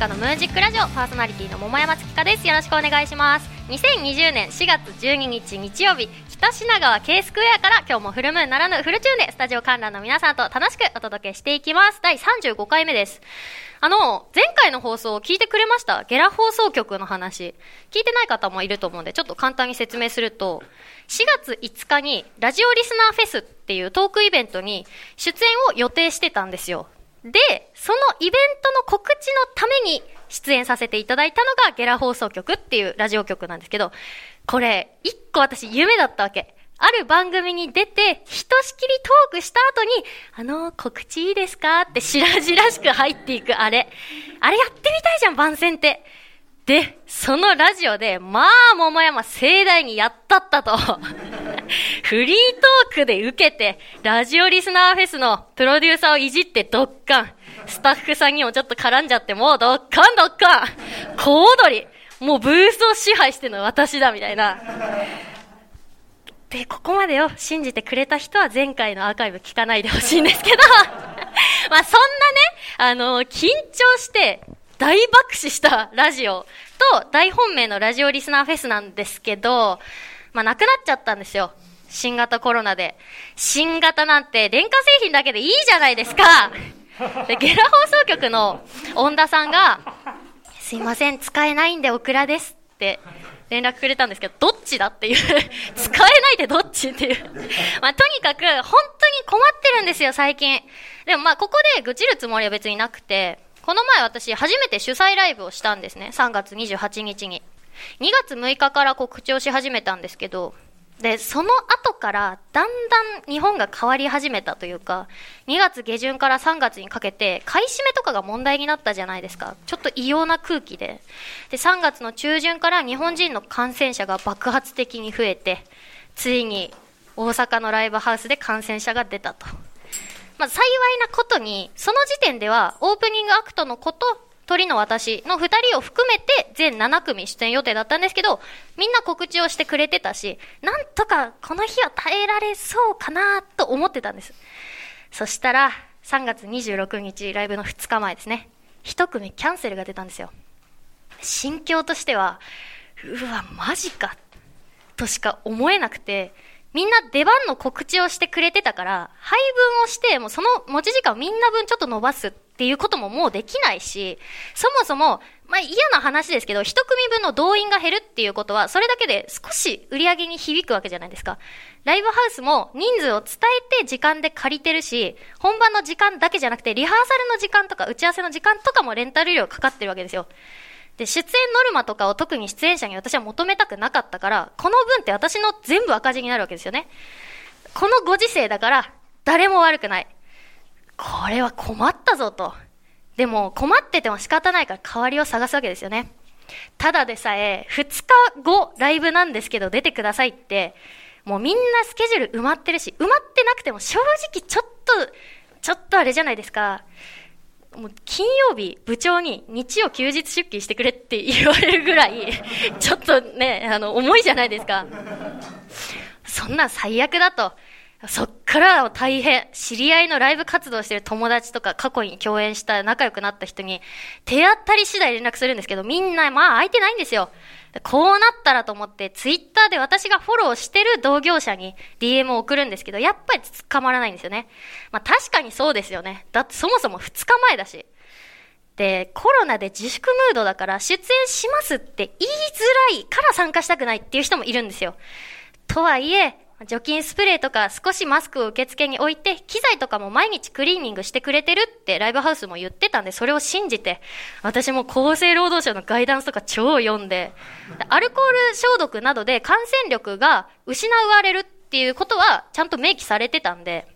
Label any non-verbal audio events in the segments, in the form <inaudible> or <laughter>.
香のムージックラジオパーソナリティの桃山月香です。よろしくお願いします。2020年4月12日日曜日北品川 K スクエアから今日もフルムーンならぬフルチューンでスタジオ観覧の皆さんと楽しくお届けしていきます。第35回目です。あの、前回の放送を聞いてくれました？ゲラ放送局の話。聞いてない方もいると思うんで、ちょっと簡単に説明すると、4月5日にラジオリスナーフェスっていうトークイベントに出演を予定してたんですよ。で、そのイベントの告知のために出演させていただいたのがゲラ放送局っていうラジオ局なんですけど、これ、一個私夢だったわけ。ある番組に出て、ひとしきりトークした後に、あの、告知いいですかって白々しく入っていくあれ。あれやってみたいじゃん、番宣って。で、そのラジオで、まあ、桃山盛大にやったったと。<laughs> フリートークで受けて、ラジオリスナーフェスのプロデューサーをいじってドッカン。スタッフさんにもちょっと絡んじゃって、もうドッカンドッカン小躍りもうブースを支配してるのは私だ、みたいな。で、ここまでを信じてくれた人は前回のアーカイブ聞かないでほしいんですけど <laughs> まあそんなね、あの、緊張して大爆死したラジオと大本命のラジオリスナーフェスなんですけど、まあなくなっちゃったんですよ。新型コロナで。新型なんて電化製品だけでいいじゃないですか。で、ゲラ放送局の恩田さんが、すいません、使えないんでオクラですって連絡くれたんですけど、どっちだっていう使えないでどっちっていうまあ、とにかく、本当に困ってるんですよ、最近。でもまあ、ここで愚痴るつもりは別になくて、この前私初めて主催ライブをしたんですね。3月28日に。2月6日から告知をし始めたんですけど、で、その後からだんだん日本が変わり始めたというか、2月下旬から3月にかけて買い占めとかが問題になったじゃないですか。ちょっと異様な空気で。で、3月の中旬から日本人の感染者が爆発的に増えて、ついに大阪のライブハウスで感染者が出たと。まあ、幸いなことに、その時点ではオープニングアクトのこと、鳥の私の2人を含めて全7組出演予定だったんですけど、みんな告知をしてくれてたし、なんとかこの日は耐えられそうかなと思ってたんです。そしたら、3月26日ライブの2日前ですね。1組キャンセルが出たんですよ。心境としては、うわ、マジか、としか思えなくて、みんな出番の告知をしてくれてたから、配分をして、もうその持ち時間をみんな分ちょっと伸ばすっていうことももうできないし、そもそも、まあ嫌な話ですけど、一組分の動員が減るっていうことは、それだけで少し売り上げに響くわけじゃないですか。ライブハウスも人数を伝えて時間で借りてるし、本番の時間だけじゃなくて、リハーサルの時間とか打ち合わせの時間とかもレンタル料かかってるわけですよ。で、出演ノルマとかを特に出演者に私は求めたくなかったから、この分って私の全部赤字になるわけですよね。このご時世だから、誰も悪くない。これは困ったぞと。でも、困ってても仕方ないから代わりを探すわけですよね。ただでさえ、2日後、ライブなんですけど出てくださいって、もうみんなスケジュール埋まってるし、埋まってなくても正直ちょっと、ちょっとあれじゃないですか。もう金曜日、部長に日曜休日出勤してくれって <laughs> 言われるぐらい、ちょっとね、あの、重いじゃないですか。そんな最悪だと。そっから大変、知り合いのライブ活動してる友達とか過去に共演した仲良くなった人に、手当たり次第連絡するんですけど、みんな、まあ空いてないんですよ。こうなったらと思って、ツイッターで私がフォローしてる同業者に DM を送るんですけど、やっぱり捕まらないんですよね。まあ確かにそうですよね。だってそもそも2日前だし。で、コロナで自粛ムードだから出演しますって言いづらいから参加したくないっていう人もいるんですよ。とはいえ、除菌スプレーとか少しマスクを受付に置いて、機材とかも毎日クリーニングしてくれてるってライブハウスも言ってたんで、それを信じて、<laughs> 私も厚生労働省のガイダンスとか超読んで、アルコール消毒などで感染力が失われるっていうことはちゃんと明記されてたんで、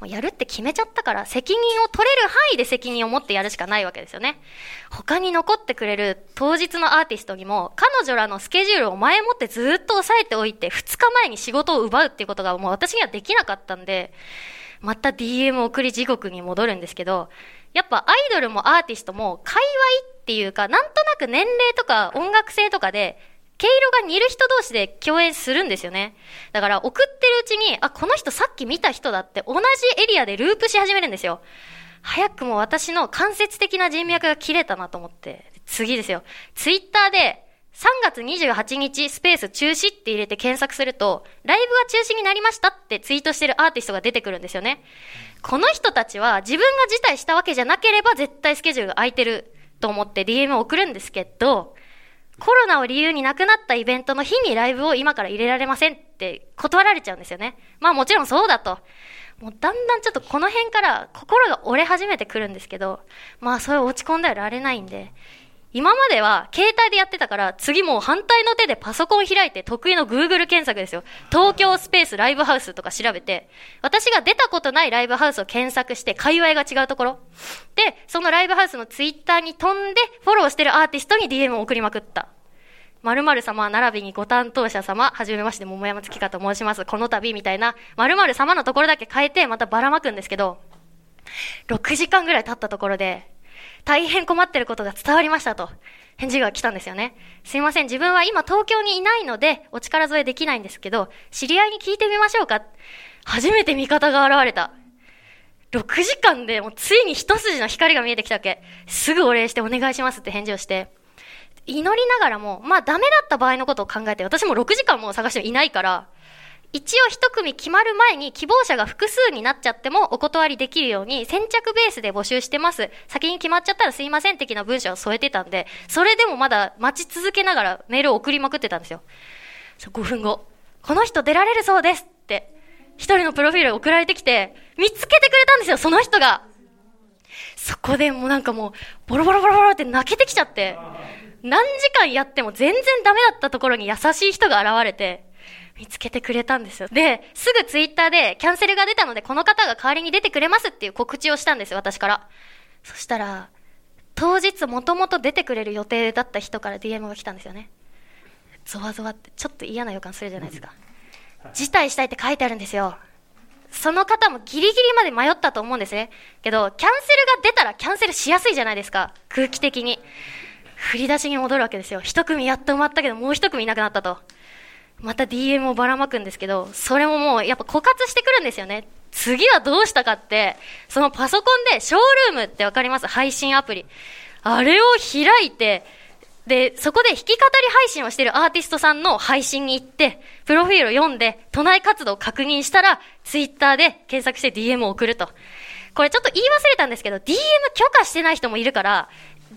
もうやるって決めちゃったから、責任を取れる範囲で責任を持ってやるしかないわけですよね。他に残ってくれる当日のアーティストにも、彼女らのスケジュールを前もってずっと押さえておいて、2日前に仕事を奪うっていうことがもう私にはできなかったんで、また DM 送り地獄に戻るんですけど、やっぱアイドルもアーティストも、界隈っていうか、なんとなく年齢とか音楽性とかで、毛色が似る人同士で共演するんですよね。だから送ってるうちに、あ、この人さっき見た人だって同じエリアでループし始めるんですよ。早くも私の間接的な人脈が切れたなと思って、次ですよ。ツイッターで、3月28日スペース中止って入れて検索すると、ライブが中止になりましたってツイートしてるアーティストが出てくるんですよね。この人たちは自分が辞退したわけじゃなければ絶対スケジュールが空いてると思って DM を送るんですけど、コロナを理由になくなったイベントの日にライブを今から入れられませんって断られちゃうんですよね。まあもちろんそうだと。もうだんだんちょっとこの辺から心が折れ始めてくるんですけど、まあそれ落ち込んではられないんで、今までは携帯でやってたから、次もう反対の手でパソコン開いて得意の Google 検索ですよ。東京スペースライブハウスとか調べて、私が出たことないライブハウスを検索して、界隈が違うところ。で、そのライブハウスのツイッターに飛んで、フォローしてるアーティストに DM を送りまくった。〇〇様並びにご担当者様、はじめまして、桃山月香と申します。この度みたいな、〇〇様のところだけ変えて、またばらまくんですけど、6時間ぐらい経ったところで、大変困ってることが伝わりましたと、返事が来たんですよね。すいません、自分は今東京にいないので、お力添えできないんですけど、知り合いに聞いてみましょうか。初めて味方が現れた。6時間でもうついに一筋の光が見えてきたわけ。すぐお礼してお願いしますって返事をして、祈りながらも、まあダメだった場合のことを考えて、私も6時間も探していないから、一応一組決まる前に希望者が複数になっちゃってもお断りできるように先着ベースで募集してます。先に決まっちゃったらすいません的な文章を添えてたんで、それでもまだ待ち続けながらメールを送りまくってたんですよ。5分後。この人出られるそうですって、一人のプロフィール送られてきて、見つけてくれたんですよ、その人が。そこでもうなんかもう、ボロボロボロボロって泣けてきちゃって、何時間やっても全然ダメだったところに優しい人が現れて、見つけてくれたんですよ。で、すぐツイッターでキャンセルが出たので、この方が代わりに出てくれますっていう告知をしたんですよ、私から。そしたら、当日もともと出てくれる予定だった人から DM が来たんですよね。ゾワゾワって、ちょっと嫌な予感するじゃないですか。辞退したいって書いてあるんですよ。その方もギリギリまで迷ったと思うんですね。けど、キャンセルが出たらキャンセルしやすいじゃないですか。空気的に。振り出しに戻るわけですよ。一組やっと埋まったけど、もう一組いなくなったと。また DM をばらまくんですけど、それももうやっぱ枯渇してくるんですよね。次はどうしたかって、そのパソコンでショールームってわかります？配信アプリ。あれを開いて、で、そこで弾き語り配信をしてるアーティストさんの配信に行って、プロフィールを読んで、都内活動を確認したら、ツイッターで検索して DM を送ると。これちょっと言い忘れたんですけど、DM 許可してない人もいるから、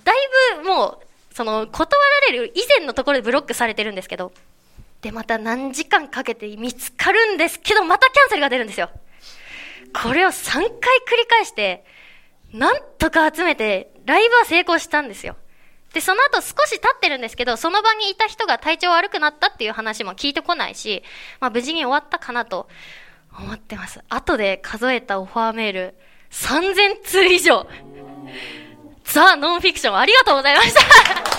だいぶもう、その、断られる以前のところでブロックされてるんですけど、で、また何時間かけて見つかるんですけど、またキャンセルが出るんですよ。これを3回繰り返して、なんとか集めて、ライブは成功したんですよ。で、その後少し経ってるんですけど、その場にいた人が体調悪くなったっていう話も聞いてこないし、まあ無事に終わったかなと思ってます。後で数えたオファーメール、3000通以上。ザ・ノンフィクションありがとうございました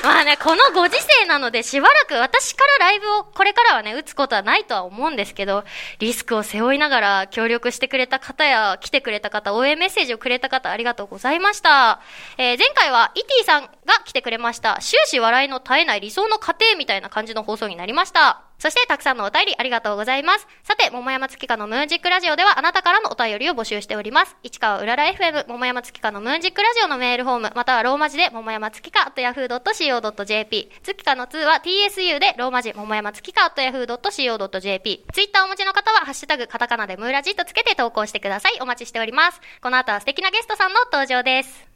<laughs> まあね、このご時世なのでしばらく私からライブをこれからはね、打つことはないとは思うんですけど、リスクを背負いながら協力してくれた方や来てくれた方、応援メッセージをくれた方ありがとうございました。えー、前回はイティさんが来てくれました。終始笑いの絶えない理想の過程みたいな感じの放送になりました。そして、たくさんのお便りありがとうございます。さて、桃山月花のムーンジックラジオでは、あなたからのお便りを募集しております。市川うらら FM、桃山月花のムーンジックラジオのメールフォーム、またはローマ字で、桃山月花 yahoo.co.jp。月花の2は tsu で、ローマ字、桃山月花 yahoo.co.jp。ツイッターお持ちの方は、ハッシュタグ、カタカナでムーラジとつけて投稿してください。お待ちしております。この後は素敵なゲストさんの登場です。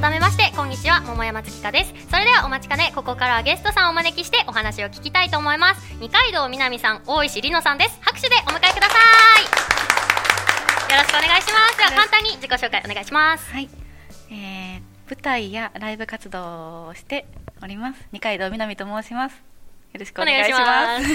改めましてこんにちは桃山月香です。それではお待ちかねここからはゲストさんをお招きしてお話を聞きたいと思います。二階堂みなみさん大石里乃さんです。拍手でお迎えください。よろしくお願いします。では簡単に自己紹介お願いします。はい、えー、舞台やライブ活動をしております二階堂みなみと申します。よろしくお願いします。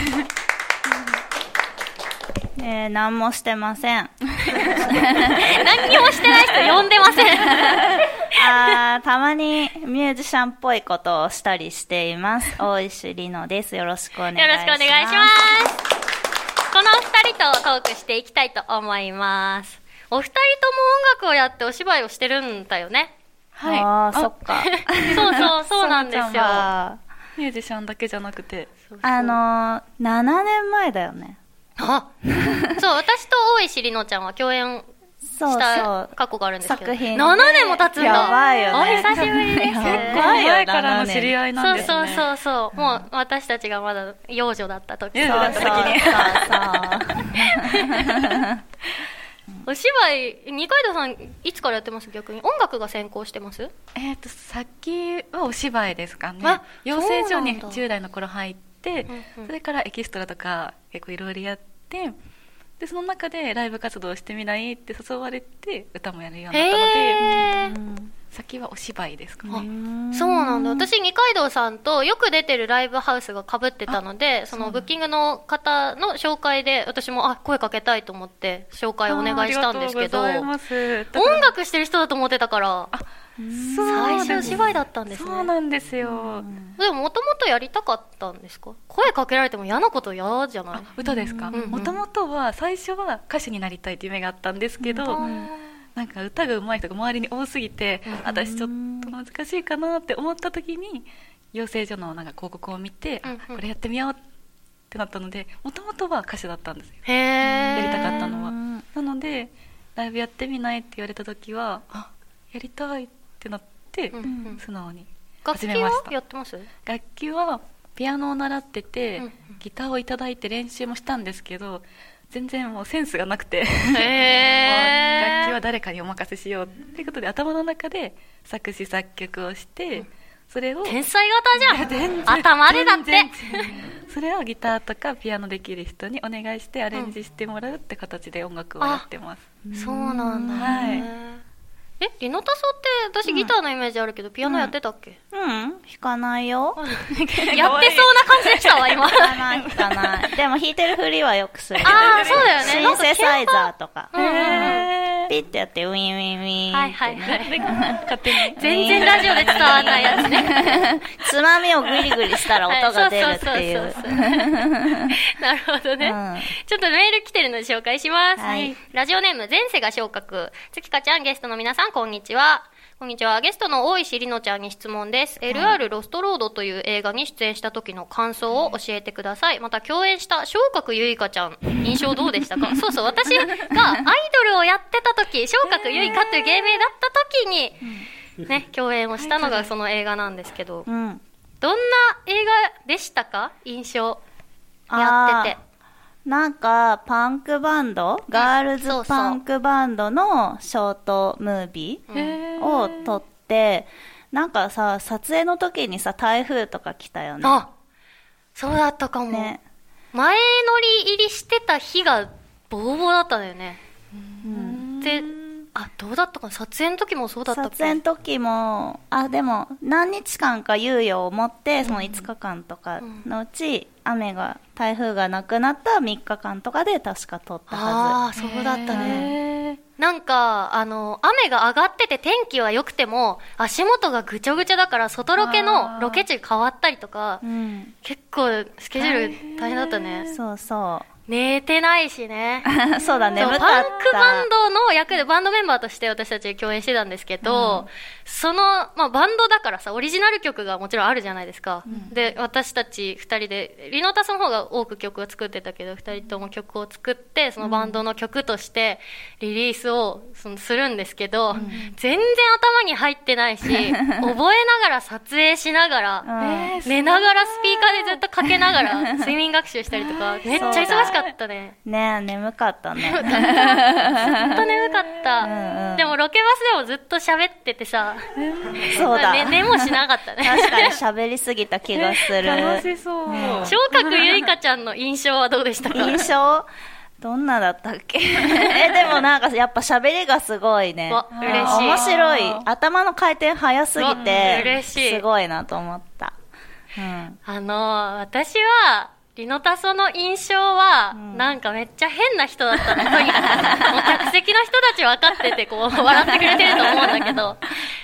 <laughs> えー、何もしてません。<laughs> 何にもしてない人呼んでません。あたまにミュージシャンっぽいことをしたりしています。大石里乃です。よろしくお願いします。よろしくお願いします。この二人とトークしていきたいと思います。お二人とも音楽をやってお芝居をしてるんだよね。はいああ、そっか。<laughs> そうそう、そうなんですよ。あミュージシャンだけじゃなくてあのー、7年前だよね。あそう、私と大石里乃ちゃんは共演そうしたそう。過去があるんですけど。作品7年も経つんだ。やばいよねお久しぶりです。やばいよ前からの知り合いなんですねそうそうそうそう。もう私たちがまだ幼女だった時。幼女だった時に。<laughs> お芝居、二階堂さん、いつからやってます逆に？音楽が専攻してます？えっ、と先はお芝居ですかねあ養成所にそうなんだ10代の頃入ってそれからエキストラとか結構いろいろやってでその中でライブ活動してみないって誘われて歌もやるようになったのでへー。先はお芝居ですかあねそうなんだ。私、二階堂さんとよく出てるライブハウスが被ってたので、そのブッキングの方の紹介で、私も、あ、声かけたいと思って、紹介をお願いしたんですけど、音楽してる人だと思ってたから、そう最初芝居だったんですね。そうなんですよ。でも、もともとやりたかったんですか？声かけられても嫌なこと嫌じゃない？歌ですか？もともとは最初は歌手になりたいっていう夢があったんですけど、なんか歌が上手い人が周りに多すぎて、私ちょっと難しいかなって思った時に養成所のなんか広告を見て、これやってみようってなったのでもともとは歌手だったんですよ。やりたかったのは。なのでライブやってみないって言われた時はあやりたいってなって、うんうん。素直に楽器は始めました。やってます？楽器はピアノを習ってて、うんうん。ギターをいただいて練習もしたんですけど全然もうセンスがなくて。<laughs> 楽器は誰かにお任せしようっていうことで頭の中で作詞作曲をして、それを天才型じゃん。頭でだって。それをギターとかピアノできる人にお願いしてアレンジしてもらうって形で音楽をやってます、そうなんだ。はい。ね。え、リノタソって私ギターのイメージあるけど、ピアノやってたっけ？うん、弾かないよ。<laughs> やってそうな感じでしたわ、今。<laughs> 弾かない、弾かない。でも弾いてるふりはよくする。あーそうだよねシンセサイザーとか。ピッてやって、ウィンウィンウィン。はいはいはい。勝手に全然ラジオで伝わんないやつね。<laughs> つまみをグリグリしたら音が出るっていう。なるほどね、うんちょっとメール来てるので紹介します。はいラジオネーム、前世が昇格。月香ちゃん、ゲストの皆さん、こんにちは。こんにちは。ゲストの大石里乃ちゃんに質問です。LR ロストロードという映画に出演した時の感想を教えてください。また共演した昇格ゆいかちゃん、印象どうでしたか？<laughs> そうそう、私がアイドルをやってた時、昇格ゆいかという芸名だった時に、ね、共演をしたのがその映画なんですけど、うん。どんな映画でしたか？印象。やってて。なんか、パンクバンドガールズパンクバンドのショートムービーを撮って、なんかさ、撮影の時にさ、台風とか来たよね。あそうだったかも。ね。前乗り入りしてた日がボーボーだったんだよね。うん。で、あ、どうだったかな？撮影の時もそうだった撮影の時も、あ、でも、何日間か猶予を持って、その5日間とかのうち、雨が、台風がなくなった3日間とかで確か撮ったはああ、そうだったね。なんか、あの、雨が上がってて天気は良くても、足元がぐちょぐちょだから、外ロケのロケ地変わったりとかず。う、ん。結構スケジュール大変だったね。そうそ寝てないしね。<laughs> う。そうだ、そう眠かった。パンクバンドの役でバンドメンバーとして私たち共演してたんですけど、その、まあ、バンドだからさ、オリジナル曲がもちろんあるじゃないですか。で、私たち二人で、リノタスの方が多く曲を作ってたけど、二人とも曲を作って、そのバンドの曲としてリリースをそのするんですけど、全然頭に入ってないし、<laughs> 覚えながら撮影しながら、うん寝ながらスピーカーでずっとかけながら <laughs> 睡眠学習したりとか、めっちゃ忙しかったね。ねえ、眠かったね。ずっと眠かった。うんうんでもロケバスでもずっと喋っててさ、そうだ。ね、寝もしなかったね。確かに喋りすぎた気がする。楽しそう、昇格ゆいかちゃんの印象はどうでしたか？印象？どんなだったっけ？え、でもなんかやっぱ喋りがすごいね。嬉しい面白い。頭の回転早すぎわて、嬉しいすごいなと思った。うん。あの、私は、リノタソの印象は、んなんかめっちゃ変な人だったの。<laughs> とに客席の人たち分かってて、こう、笑ってくれてると思うんだけど、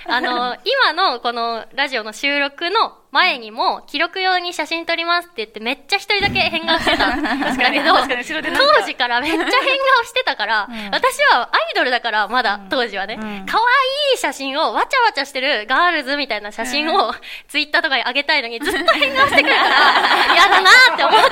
あの、今のこのラジオの収録の前にも、記録用に写真撮りますって言って、めっちゃ一人だけ変顔してた。だけど、確かに後ろでなんか。当時からめっちゃ変顔してたから、私はアイドルだから、まだ、当時はね、うん。可愛い写真を、わちゃわちゃしてるガールズみたいな写真を、ツイッターとかに上げたいのに、ずっと変顔してくるから、嫌だなーって思って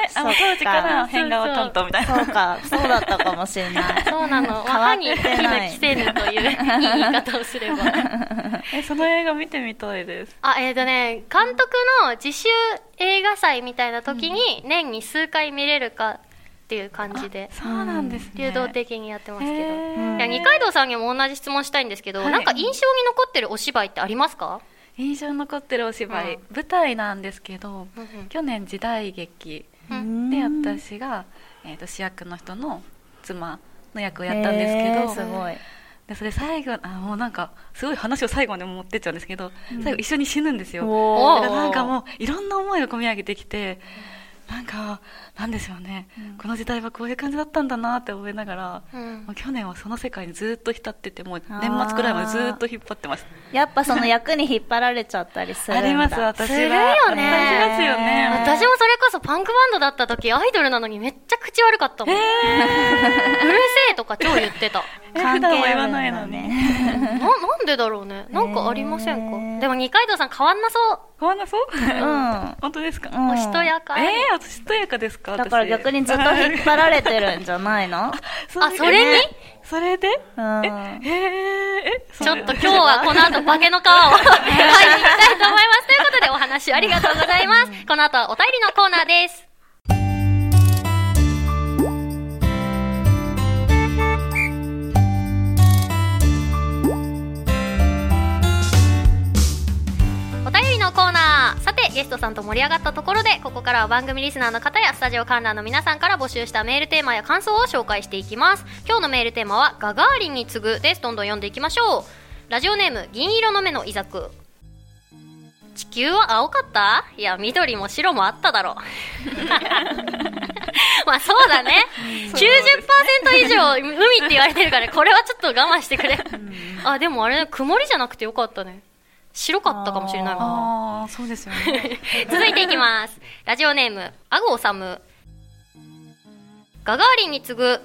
<laughs> あもう当時から変顔担当みたいな。そうか、そうだったかもしれない。そうなの。変わ歯にって火ないの着せぬという、いい言い方をすれば。<laughs> えその映画見てみたいです。あ、えっ、とね、監督の自主映画祭みたいな時に、年に数回見れるかっていう感じで、そうなんですね。流動的にやってますけど。いや、二階堂さんにも同じ質問したいんですけど、はい。なんか印象に残ってるお芝居ってありますか？印象に残ってるお芝居、うん。舞台なんですけど、うんうん。去年時代劇うんで私が、えー、と主役の人の妻の役をやったんですけへど、ーすごい。でそれ最後あもうなんかすごい話を最後まで持ってっちゃうんですけど、最後一緒に死ぬんですよ。だからなんかもういろんな思いが込み上げてきてなんかなんでしょうね、この時代はこういう感じだったんだなって思いながら、うん。もう去年はその世界にずっと浸っててもう年末くらいまでずっと引っ張ってますやっぱその役に引っ張られちゃったりするんだ。あります私は。するよね。ね。私もそれこそパンクバンドだった時、アイドルなのにめっちゃ口悪かったもん。<laughs> うるせえとか超言ってた。え普段は言わないのに、ね。<laughs> な、なんでだろうね。なんかありませんか？でも二階堂さん変わんなそう。変わんなそう？うん。本当ですか、うんおしとやかい。えー、私しとやかですか？だから逆にずっと引っ張られてるんじゃないの？<laughs> あそれに？それで？うん。えー、えちょっと今日はこの後化けの皮を <laughs> はい、いきたいと思います。ということでお話ありがとうございます。この後はお便りのコーナーです。ゲストさんと盛り上がったところでここからは番組リスナーの方やスタジオ観覧の皆さんから募集したメールテーマや感想を紹介していきます。今日のメールテーマはガガーリンに次ぐです。どんどん読んでいきましょう。ラジオネーム銀色の目のイザク地球は青かった？いや緑も白もあっただろう。<laughs> まあそうだね。90%以上海って言われてるからこれはちょっと我慢してくれ。あでもあれね曇りじゃなくてよかったね白かったかもしれないもんなああそうですよね <laughs> <laughs> 続いていきます。ラジオネーム、アゴオサム。ガガーリンに次ぐ、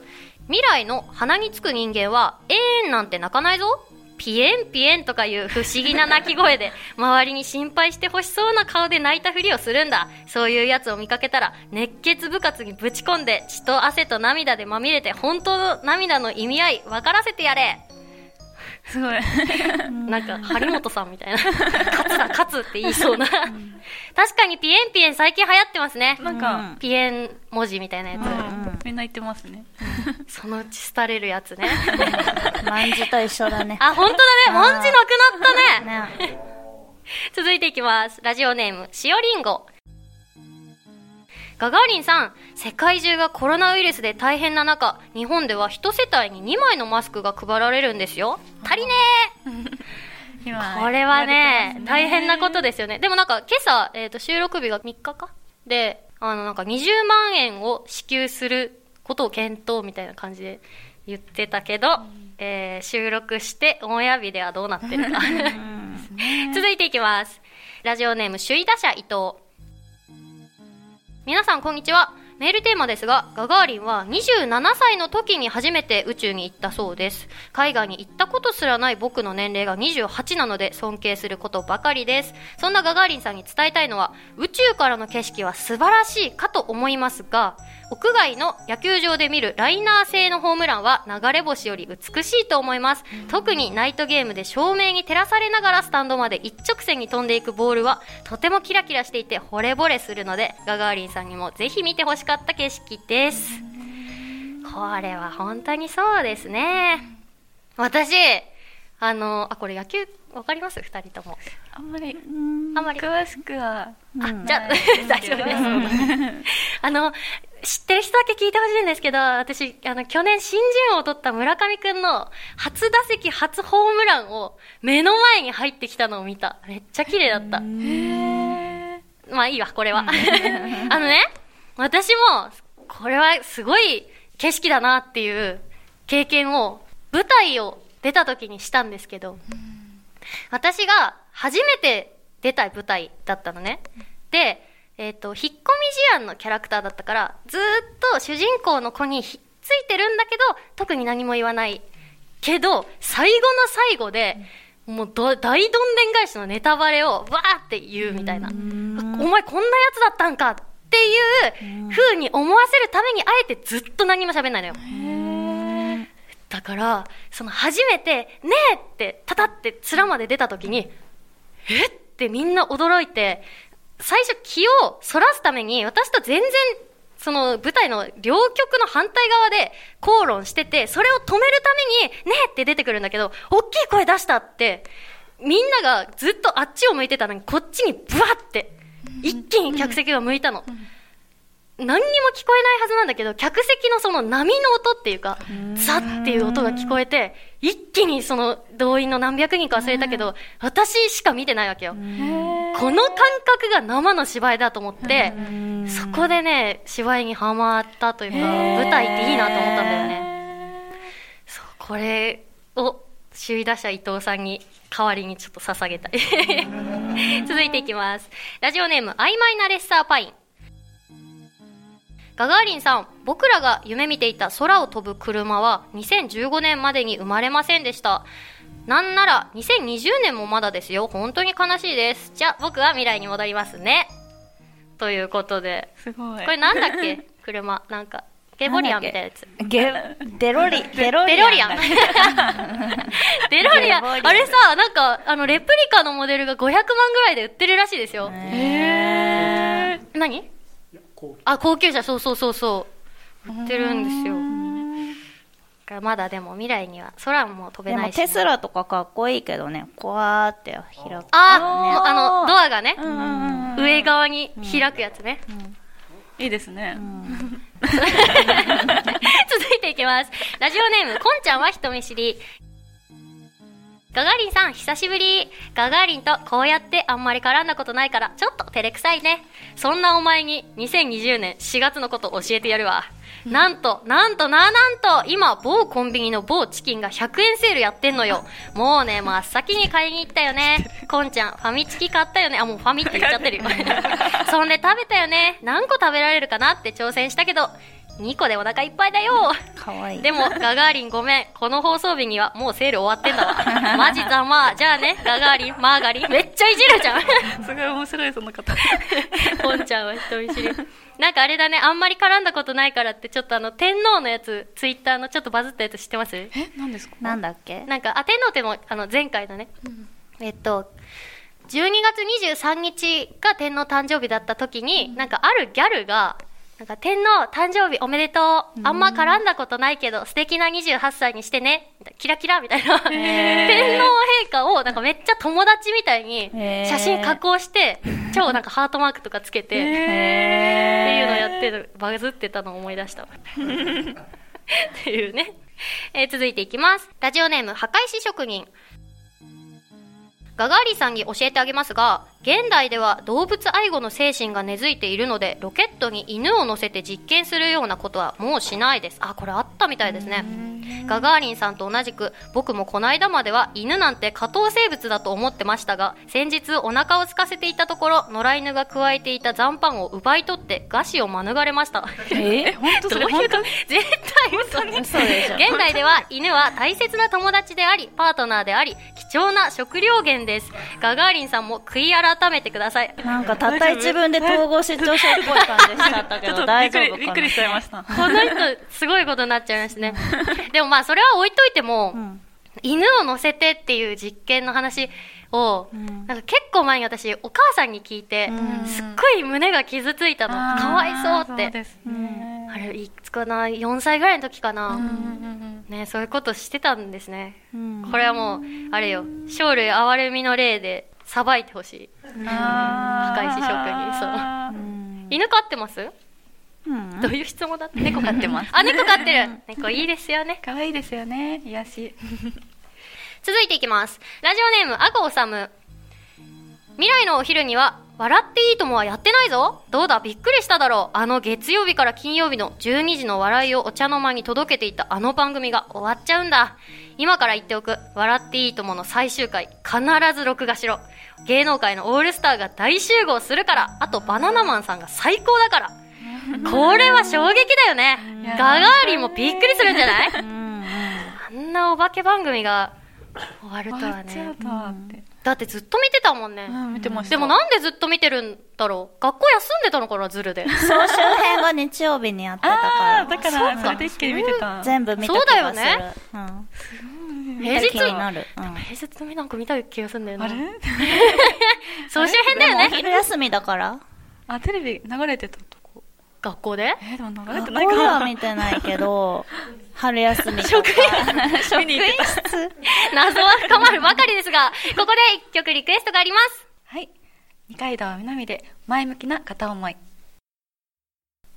未来の鼻につく人間は、えーんなんて泣かないぞ。ピエンピエンとかいう不思議な鳴き声で、<laughs> 周りに心配してほしそうな顔で泣いたふりをするんだ。そういうやつを見かけたら、熱血部活にぶち込んで、血と汗と涙でまみれて、本当の涙の意味合い、分からせてやれ。すごいなんか、張本さんみたいな。勝つだ、勝つって言いそうな。確かにピエンピエン最近流行ってますね。なんか、ピエン文字みたいなやつ。うんみんな言ってますねそのうち廃れるやつね。万字と一緒だね。あ、本当だね。文字なくなったね。ね。続いていきます。ラジオネーム、しおりんご。ガガーリンさん、世界中がコロナウイルスで大変な中、日本では一世帯に2枚のマスクが配られるんですよ。足りねえ今これはねやってます大変なことですよね。でもなんか今朝、えっ、と、収録日が3日か？で、あの、なんか20万円を支給することを検討みたいな感じで言ってたけど、えー収録してオンエア日ではどうなってるか。<laughs> 続いていきます。ラジオネーム、首位打者伊藤。皆さんこんにちは。メールテーマですが、ガガーリンは27歳の時に初めて宇宙に行ったそうです。海外に行ったことすらない僕の年齢が28なので尊敬することばかりです。そんなガガーリンさんに伝えたいのは、宇宙からの景色は素晴らしいかと思いますが、屋外の野球場で見るライナー製のホームランは流れ星より美しいと思います。特にナイトゲームで照明に照らされながらスタンドまで一直線に飛んでいくボールはとてもキラキラしていて惚れ惚れするので、ガガーリンさんにもぜひ見てほしかった景色です。これは本当にそうですね。私、あの、あ、これ野球わかります？二人とも。あんまりあんまり。詳しくはあ、じゃあ、<laughs> 大丈夫です。あの、知ってる人だけ聞いてほしいんですけど、私、あの、去年新人王を取った村上くんの初打席初ホームランを目の前に入ってきたのを見た。めっちゃ綺麗だった。まあいいわ、これは。<laughs> あのね、私も、これはすごい景色だなっていう経験を、舞台を、出た時にしたんですけど、私が初めて出た舞台だったのね。で、えっ、と、引っ込み思案のキャラクターだったから、ずーっと主人公の子にひっついてるんだけど、特に何も言わない。けど、最後の最後で、もうど大どんでん返しのネタバレをわーって言うみたいな。お前こんなやつだったんかっていう風に思わせるためにあえてずっと何も喋んないのよ。だから、その初めて、ねえって、たたって面まで出た時に、えってみんな驚いて、最初気をそらすために、私と全然、その舞台の両極の反対側で口論してて、それを止めるために、ねえって出てくるんだけど、大きい声出したって、みんながずっとあっちを向いてたのに、こっちにブワって、一気に客席が向いたの。何にも聞こえないはずなんだけど、客席のその波の音っていうか、ザっていう音が聞こえて、一気にその動員の何百人か忘れたけど、私しか見てないわけよ。この感覚が生の芝居だと思って、そこでね、芝居にはまったというか、舞台っていいなと思ったんだよね。そう、これを首位打者伊藤さんに代わりにちょっと捧げたい。<laughs> 続いていきます。ラジオネーム、曖昧なレッサーパイン。ガガーリンさん、僕らが夢見ていた空を飛ぶ車は2015年までに生まれませんでした。なんなら2020年もまだですよ。本当に悲しいです。じゃあ僕は未来に戻りますね。ということで。すごいこれなんだっけ？<laughs> 車。なんか、ゲボリアンみたいなやつ。ゲデロリ、デロリデロリアン。だデロリアン。デロリアンあれさ、なんか、あの、レプリカのモデルが500万ぐらいで売ってるらしいですよ。へー何？あ、高級車、そうそうそうそう。売ってるんですよ。まだでも未来には空も飛べでないしね、もテスラとかかっこいいけどね、こわーって開く。あー、ねもうあの、ドアがね、うん上側に開くやつね。いいですね。<laughs> 続いていきます。ラジオネーム、こんちゃんは人見知り。ガガーリンさん、久しぶり。ガガーリンとこうやってあんまり絡んだことないから、ちょっと照れくさいね。そんなお前に2020年4月のこと教えてやるわ。なんと、なんとな、なんと、今、某コンビニの某チキンが100円セールやってんのよ。もうね、真っ先に買いに行ったよね。こんちゃん、ファミチキ買ったよね。あ、もうファミって言っちゃってるよ。<laughs> そんで食べたよね。何個食べられるかなって挑戦したけど、2個でお腹いっぱいだよ。かわいい。でも、ガガーリンごめん。この放送日にはもうセール終わってんだわ。<laughs> マジざまあ。じゃあね、ガガーリン、マーガリン。めっちゃいじるじゃん。すごい面白い、その方。ポンちゃんは人見知り。なんかあれだね、あんまり絡んだことないからって、ちょっとあの、天皇のやつ、ツイッターのちょっとバズったやつ知ってます？え、何ですか？なんだっけ？なんか、あ、天皇っても、あの、前回のね、えっと、12月23日が天皇誕生日だった時に、なんかあるギャルが、なんか天皇誕生日おめでとう。あんま絡んだことないけど、素敵な28歳にしてね。キラキラみたいな。天皇陛下をなんかめっちゃ友達みたいに写真加工して、超なんかハートマークとかつけて、っていうのをやってる、バズってたのを思い出したわ。<laughs> っていうね。えー続いていきます。ラジオネーム、墓石職人。ガガーリンさんに教えてあげますが、現代では動物愛護の精神が根付いているので、ロケットに犬を乗せて実験するようなことはもうしないです。あ、これあったみたいですね。ガガーリンさんと同じく、僕もこの間までは犬なんて下等生物だと思ってましたが、先日お腹を空かせていたところ、野良犬が加えていた残飯を奪い取って餓死を免れました。え、本当？<laughs> それ本当？絶対嘘ね嘘でしょ。現代では犬は大切な友達であり、パートナーであり、貴重な食料源です。ガガーリンさんも悔い改めてください。なんかたった一文で統合失調症っぽい感じしちゃったけちょっど、大丈夫かな？びっくりしちゃいました。この人、すごいことになっちゃいましたね。でもまあ、それは置いといても、うん犬を乗せてっていう実験の話を、んなんか結構前に私、お母さんに聞いて、うんすっごい胸が傷ついたの。かわいそうって。ね。あれ、いつかな ?4 歳ぐらいの時かな、うんうんね、そういうことしてたんですね。うんこれはもう、あれよ、生類憐れみの例で、さばいてほしい。墓石職人そううん犬飼ってます？うんどういう質問だった？猫飼ってますあ、猫飼ってる。猫いいですよね。<laughs> 可愛いですよね、癒し。続いていきます。ラジオネーム、アゴオサム。未来のお昼には、笑っていいともはやってないぞ。どうだ？びっくりしただろう。あの月曜日から金曜日の12時の笑いをお茶の間に届けていたあの番組が終わっちゃうんだ。今から言っておく、笑っていいともの最終回、必ず録画しろ。芸能界のオールスターが大集合するから、あとバナナマンさんが最高だから。これは衝撃だよね。ガガーリンもびっくりするんじゃない？あんなお化け番組が終わるとはねだってずっと見てたもんね。うん見てました。でもなんでずっと見てるんだろう。学校休んでたのかな、ズルで。総集編が日曜日にやってたあかあだからそうか。それで一気に見てた。ら全部見た気そうだよがするね。うん、平日気になる、うん。平日のなんか見た気がするんだよあれ？<laughs> ね。総集編だよね。<laughs> 昼休みだから。あテレビ流れてたとこ学校で？えー、でも流れ学てないか校ではな見てないけど <laughs> 春休み職職見に行ってた。室？謎は深まるばかりですが、ここで一曲リクエストがあります。はい。二階堂南で前向きな片思い。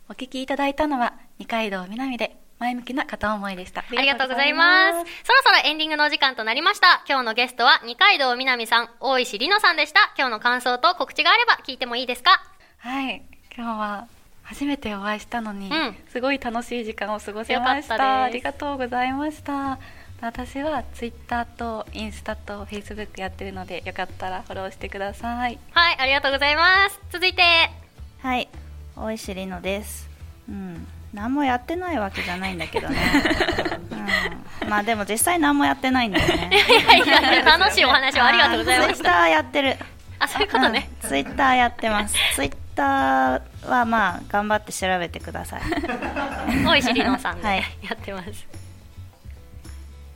お聞きいただいたのは二階堂南で前向きな片思いでした。あありがとうございます。そろそろエンディングのお時間となりました。今日のゲストは二階堂みなみさん、大石里乃さんでした。今日の感想と告知があれば聞いてもいいですか？はい。今日は初めてお会いしたのに、うん。すごい楽しい時間を過ごせました。ありがとうございました。私はツイッターとインスタとフェイスブックやってるのでよかったらフォローしてください。はい、ありがとうございます。続いて、はい。大石里乃です。うん。何もやってないわけじゃないんだけどね、<laughs> うん、まあでも実際何もやってないんだよね。いやいやいや、楽しいお話をありがとうございました。ツイッターやってる。あ、そういうことね。ツイッターやってます。ツイッターはまあ頑張って調べてください大石里乃さんではいやってます。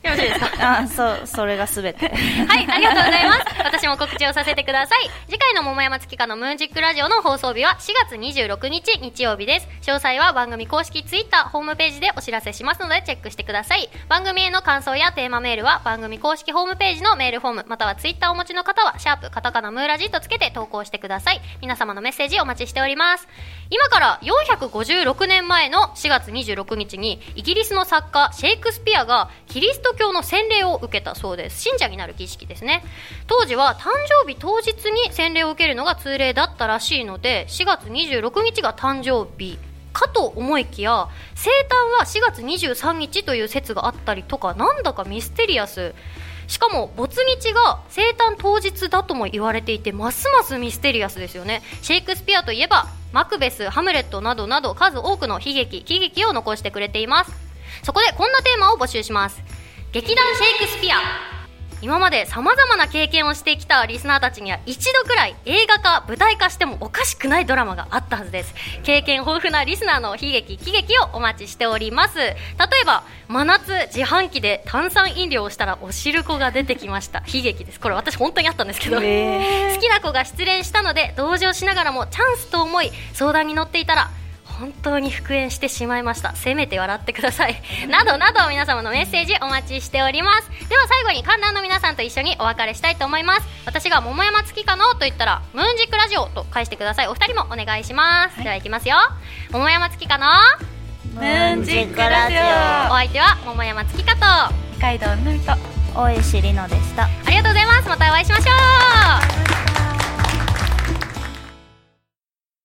よろしいですか？あそうそれが全て <laughs> はい、ありがとうございます。私も告知をさせてください。次回の桃山月花のムーンジックラジオの放送日は4月26日日曜日です。詳細は番組公式ツイッター、ホームページでお知らせしますのでチェックしてください。番組への感想やテーマメールは番組公式ホームページのメールフォーム、またはツイッターをお持ちの方は、シャープカタカナムーラジとつけて投稿してください。皆様のメッセージお待ちしております。今から456年前の4月26日にイギリスの作家シェイクスピアがキリスト教の洗礼を受けたそうです。信者になる儀式ですね。当時は誕生日当日に洗礼を受けるのが通例だったらしいので4月26日が誕生日かと思いきや生誕は4月23日という説があったりとかなんだかミステリアス。しかも没日が生誕当日だとも言われていてますますミステリアスですよね。シェイクスピアといえばマクベスハムレットなどなど数多くの悲劇喜劇を残してくれています。そこでこんなテーマを募集します。劇団シェイクスピア。今まで様々な経験をしてきたリスナーたちには一度くらい映画化舞台化してもおかしくないドラマがあったはずです。経験豊富なリスナーの悲劇喜劇をお待ちしております。例えば真夏自販機で炭酸飲料をしたらおしるこが出てきました。悲劇です。これ私本当にあったんですけど、好きな子が失恋したので同情しながらもチャンスと思い相談に乗っていたら本当に復縁してしまいました。せめて笑ってください。<laughs> などなど皆様のメッセージお待ちしております。では最後に観覧の皆さんと一緒にお別れしたいと思います。私が桃山月かのと言ったらムーンジックラジオと返してください。お二人もお願いします、ではいきますよ。桃山月かのムーンジックラジお相手は桃山月かと。あ二階堂南と。大石里乃でした。りがとうございます。またお会いしましょう